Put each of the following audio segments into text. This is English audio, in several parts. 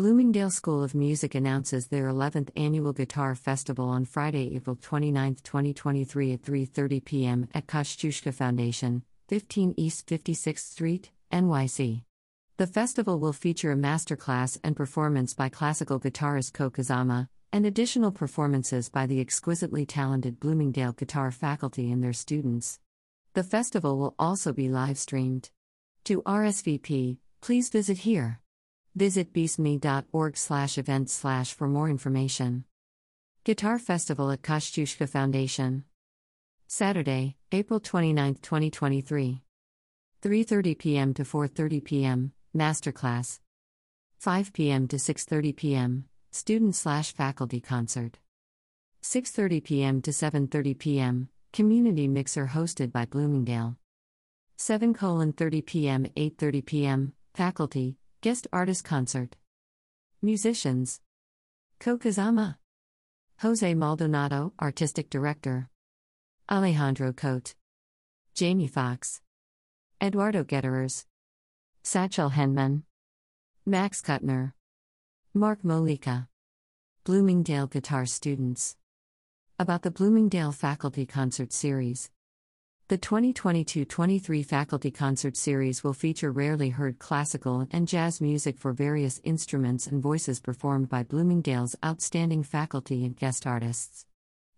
Bloomingdale School of Music announces their 11th annual Guitar Festival on Friday, April 29, 2023 at 3:30 p.m. at Kosciuszko Foundation, 15 East 56th Street, NYC. The festival will feature a masterclass and performance by classical guitarist Ko Kazama, and additional performances by the exquisitely talented Bloomingdale guitar faculty and their students. The festival will also be live streamed. To RSVP, please visit here. Visit beastme.org slash events slash for more information. Guitar Festival at Kosciuszko Foundation. Saturday, April 29, 2023. 3:30 p.m. to 4:30 p.m. Masterclass. 5 p.m. to 6:30 p.m. Student slash faculty concert. 6:30 p.m. to 7:30 p.m. Community mixer hosted by Bloomingdale. 7 30 p.m. 8:30 p.m. Faculty Guest artist concert. Musicians Ko Kazama. Jose Maldonado, artistic director. Alejandro Cote. Jamie Fox. Eduardo Gutierrez. Satchel Henman. Max Kuttner. Mark Molika. Bloomingdale guitar students. About the Bloomingdale Faculty Concert Series. The 2022 23 Faculty Concert Series will feature rarely heard classical and jazz music for various instruments and voices performed by Bloomingdale's outstanding faculty and guest artists.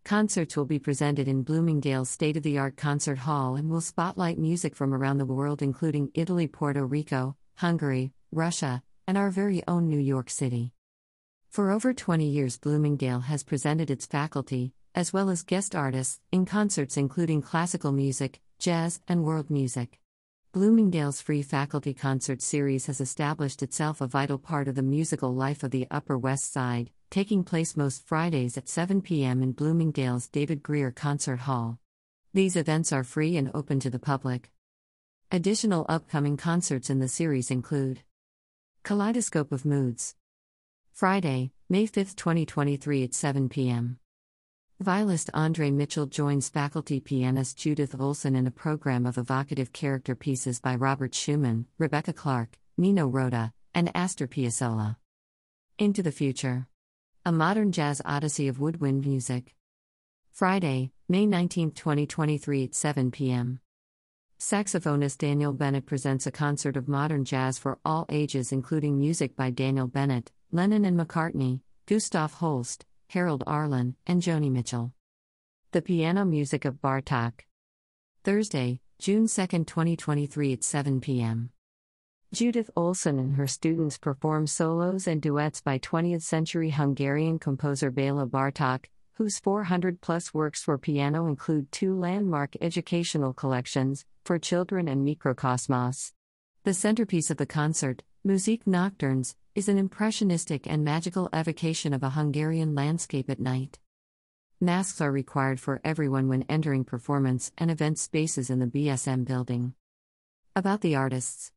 Concerts will be presented in Bloomingdale's state of the art concert hall and will spotlight music from around the world, including Italy, Puerto Rico, Hungary, Russia, and our very own New York City. For over 20 years, Bloomingdale has presented its faculty, as well as guest artists, in concerts including classical music, jazz, and world music. Bloomingdale's Free Faculty Concert Series has established itself a vital part of the musical life of the Upper West Side, taking place most Fridays at 7 p.m. in Bloomingdale's David Greer Concert Hall. These events are free and open to the public. Additional upcoming concerts in the series include Kaleidoscope of Moods. Friday, May 5, 2023 at 7 p.m. Violist Andre Mitchell joins faculty pianist Judith Olson in a program of evocative character pieces by Robert Schumann, Rebecca Clarke, Nino Rota, and Astor Piazzolla. Into the Future. A modern jazz odyssey of woodwind music. Friday, May 19, 2023 at 7 p.m. Saxophonist Daniel Bennett presents a concert of modern jazz for all ages, including music by Daniel Bennett, Lennon and McCartney, Gustav Holst, Harold Arlen, and Joni Mitchell. The Piano Music of Bartok. Thursday, June 2, 2023 at 7 p.m. Judith Olson and her students perform solos and duets by 20th century Hungarian composer Bela Bartok, whose 400 plus works for piano include two landmark educational collections, For Children and Mikrokosmos. The centerpiece of the concert, Musique Nocturnes, is an impressionistic and magical evocation of a Hungarian landscape at night. Masks are required for everyone when entering performance and event spaces in the BSM building. About the artists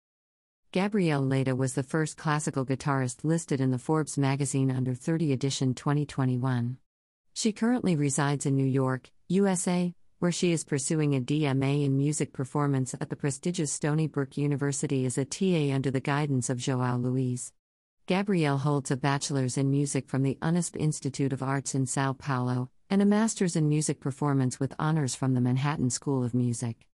Gabrielle Leite was the first classical guitarist listed in the Forbes magazine Under 30 edition 2021. She currently resides in New York, USA, where she is pursuing a DMA in music performance at the prestigious Stony Brook University as a TA under the guidance of Joao Luiz. Gabrielle holds a bachelor's in music from the Unesp Institute of Arts in Sao Paulo and a master's in music performance with honors from the Manhattan School of Music.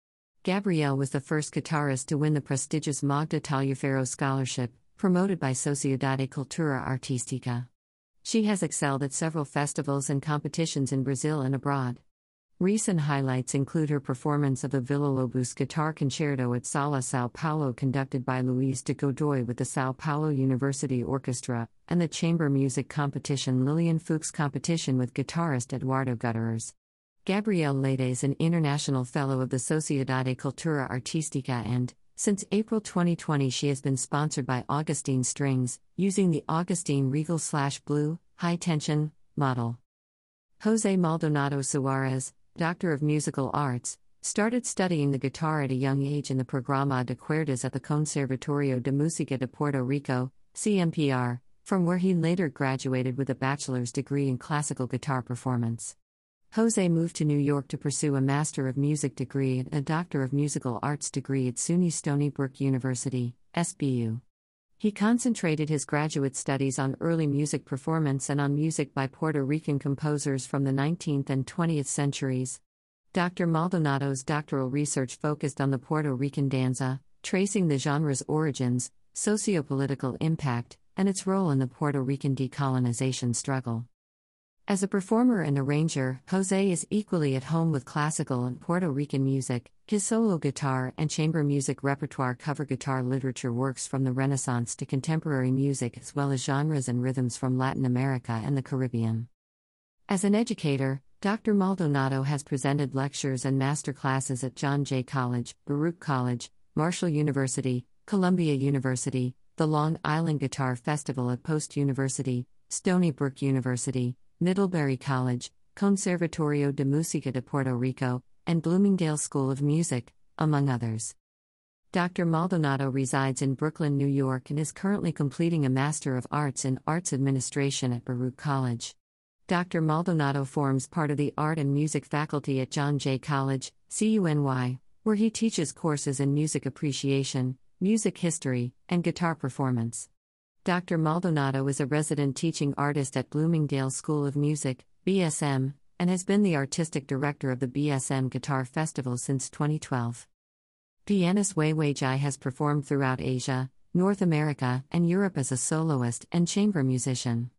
Gabrielle was the first guitarist to win the prestigious Magda Tagliaferro Scholarship, promoted by Sociedade Cultura Artística. She has excelled at several festivals and competitions in Brazil and abroad. Recent highlights include her performance of the Villa-Lobos Guitar Concerto at Sala Sao Paulo conducted by Luiz de Godoy with the Sao Paulo University Orchestra, and the chamber music competition Lillian Fuchs competition with guitarist Eduardo Gutierrez. Gabrielle Leite is an international fellow of the Sociedade Cultura Artística and, since April 2020 she has been sponsored by Augustine Strings, using the Augustine Regal Slash Blue, high tension, model. Jose Maldonado Suarez, Doctor of Musical Arts, started studying the guitar at a young age in the Programa de Cuerdas at the Conservatorio de Música de Puerto Rico, CMPR, from where he later graduated with a bachelor's degree in classical guitar performance. Jose moved to New York to pursue a Master of Music degree and a Doctor of Musical Arts degree at SUNY Stony Brook University, SBU. He concentrated his graduate studies on early music performance and on music by Puerto Rican composers from the 19th and 20th centuries. Dr. Maldonado's doctoral research focused on the Puerto Rican danza, tracing the genre's origins, sociopolitical impact, and its role in the Puerto Rican decolonization struggle. As a performer and arranger, Jose is equally at home with classical and Puerto Rican music. His solo guitar and chamber music repertoire cover guitar literature works from the Renaissance to contemporary music as well as genres and rhythms from Latin America and the Caribbean. As an educator, Dr. Maldonado has presented lectures and master classes at John Jay College, Baruch College, Marshall University, Columbia University, the Long Island Guitar Festival at Post University, Stony Brook University, Middlebury College, Conservatorio de Música de Puerto Rico, and Bloomingdale School of Music, among others. Dr. Maldonado resides in Brooklyn, New York, and is currently completing a Master of Arts in Arts Administration at Baruch College. Dr. Maldonado forms part of the Art and Music faculty at John Jay College, CUNY, where he teaches courses in music appreciation, music history, and guitar performance. Dr. Maldonado is a resident teaching artist at Bloomingdale School of Music, BSM, and has been the artistic director of the BSM Guitar Festival since 2012. Pianist Wei Wei Jai has performed throughout Asia, North America, and Europe as a soloist and chamber musician.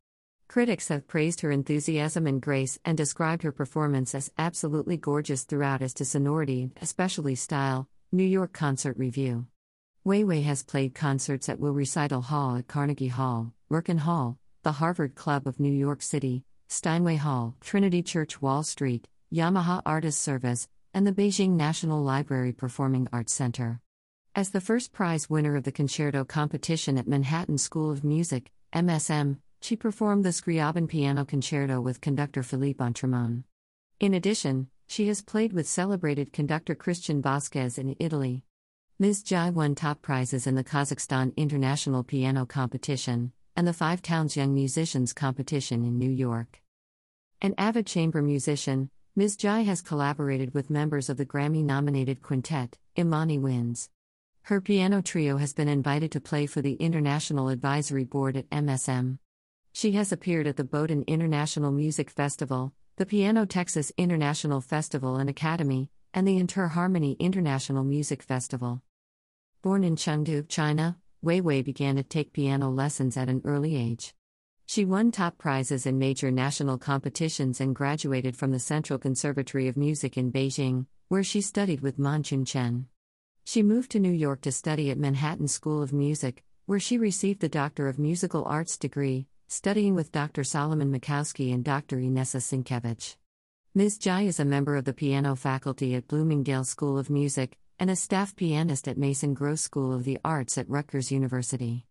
Critics have praised her enthusiasm and grace and described her performance as absolutely gorgeous throughout as to sonority, especially style. New York Concert Review. Wei Wei has played concerts at Weill Recital Hall at Carnegie Hall, Merkin Hall, the Harvard Club of New York City, Steinway Hall, Trinity Church Wall Street, Yamaha Artist Service, and the Beijing National Library Performing Arts Center. As the first prize winner of the concerto competition at Manhattan School of Music, MSM, she performed the Scriabin Piano Concerto with conductor Philippe Entremont. In addition, she has played with celebrated conductor Christian Vasquez in Italy. Ms. Jai won top prizes in the Kazakhstan International Piano Competition and the Five Towns Young Musicians Competition in New York. An avid chamber musician, Ms. Jai has collaborated with members of the Grammy nominated quintet, Imani Winds. Her piano trio has been invited to play for the International Advisory Board at MSM. She has appeared at the Bowdoin International Music Festival, the Piano Texas International Festival and Academy, and the Interharmony International Music Festival. Born in Chengdu, China, Wei Wei began to take piano lessons at an early age. She won top prizes in major national competitions and graduated from the Central Conservatory of Music in Beijing, where she studied with Man Chun Chen. She moved to New York to study at Manhattan School of Music, where she received the Doctor of Musical Arts degree, studying with Dr. Solomon Mikowsky and Dr. Inesa Sinkevych. Ms. Jai is a member of the piano faculty at Bloomingdale School of Music, and a staff pianist at Mason Gross School of the Arts at Rutgers University.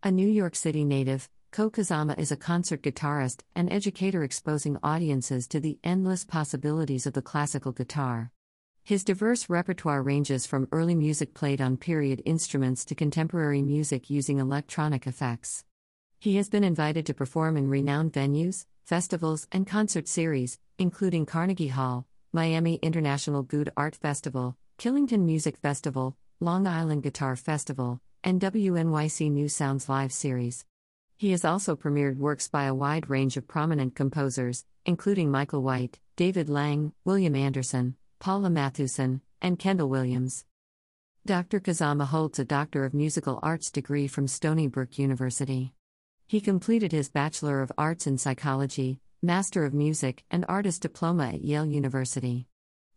A New York City native, Ko Kazama is a concert guitarist and educator exposing audiences to the endless possibilities of the classical guitar. His diverse repertoire ranges from early music played on period instruments to contemporary music using electronic effects. He has been invited to perform in renowned venues, festivals, and concert series, including Carnegie Hall, Miami International Guitar Festival, Killington Music Festival, Long Island Guitar Festival, and WNYC New Sounds Live series. He has also premiered works by a wide range of prominent composers, including Michael White, David Lang, William Anderson, Paula Matthusen, and Kendall Williams. Dr. Kazama holds a Doctor of Musical Arts degree from Stony Brook University. He completed his Bachelor of Arts in Psychology, Master of Music, and Artist Diploma at Yale University.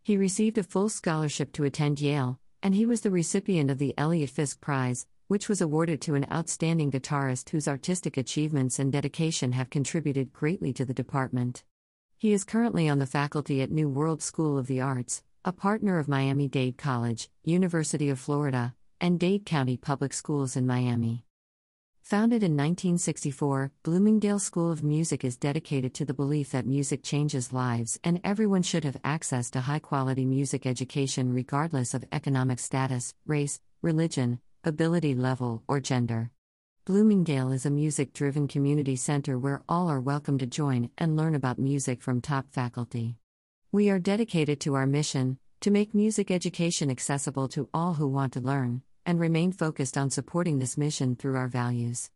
He received a full scholarship to attend Yale, and he was the recipient of the Eliot Fisk Prize, which was awarded to an outstanding guitarist whose artistic achievements and dedication have contributed greatly to the department. He is currently on the faculty at New World School of the Arts, a partner of Miami Dade College, University of Florida, and Dade County Public Schools in Miami. Founded in 1964, Bloomingdale School of Music is dedicated to the belief that music changes lives and everyone should have access to high quality music education regardless of economic status, race, religion, ability level, or gender. Bloomingdale is a music driven community center where all are welcome to join and learn about music from top faculty. We are dedicated to our mission to make music education accessible to all who want to learn, and remain focused on supporting this mission through our values.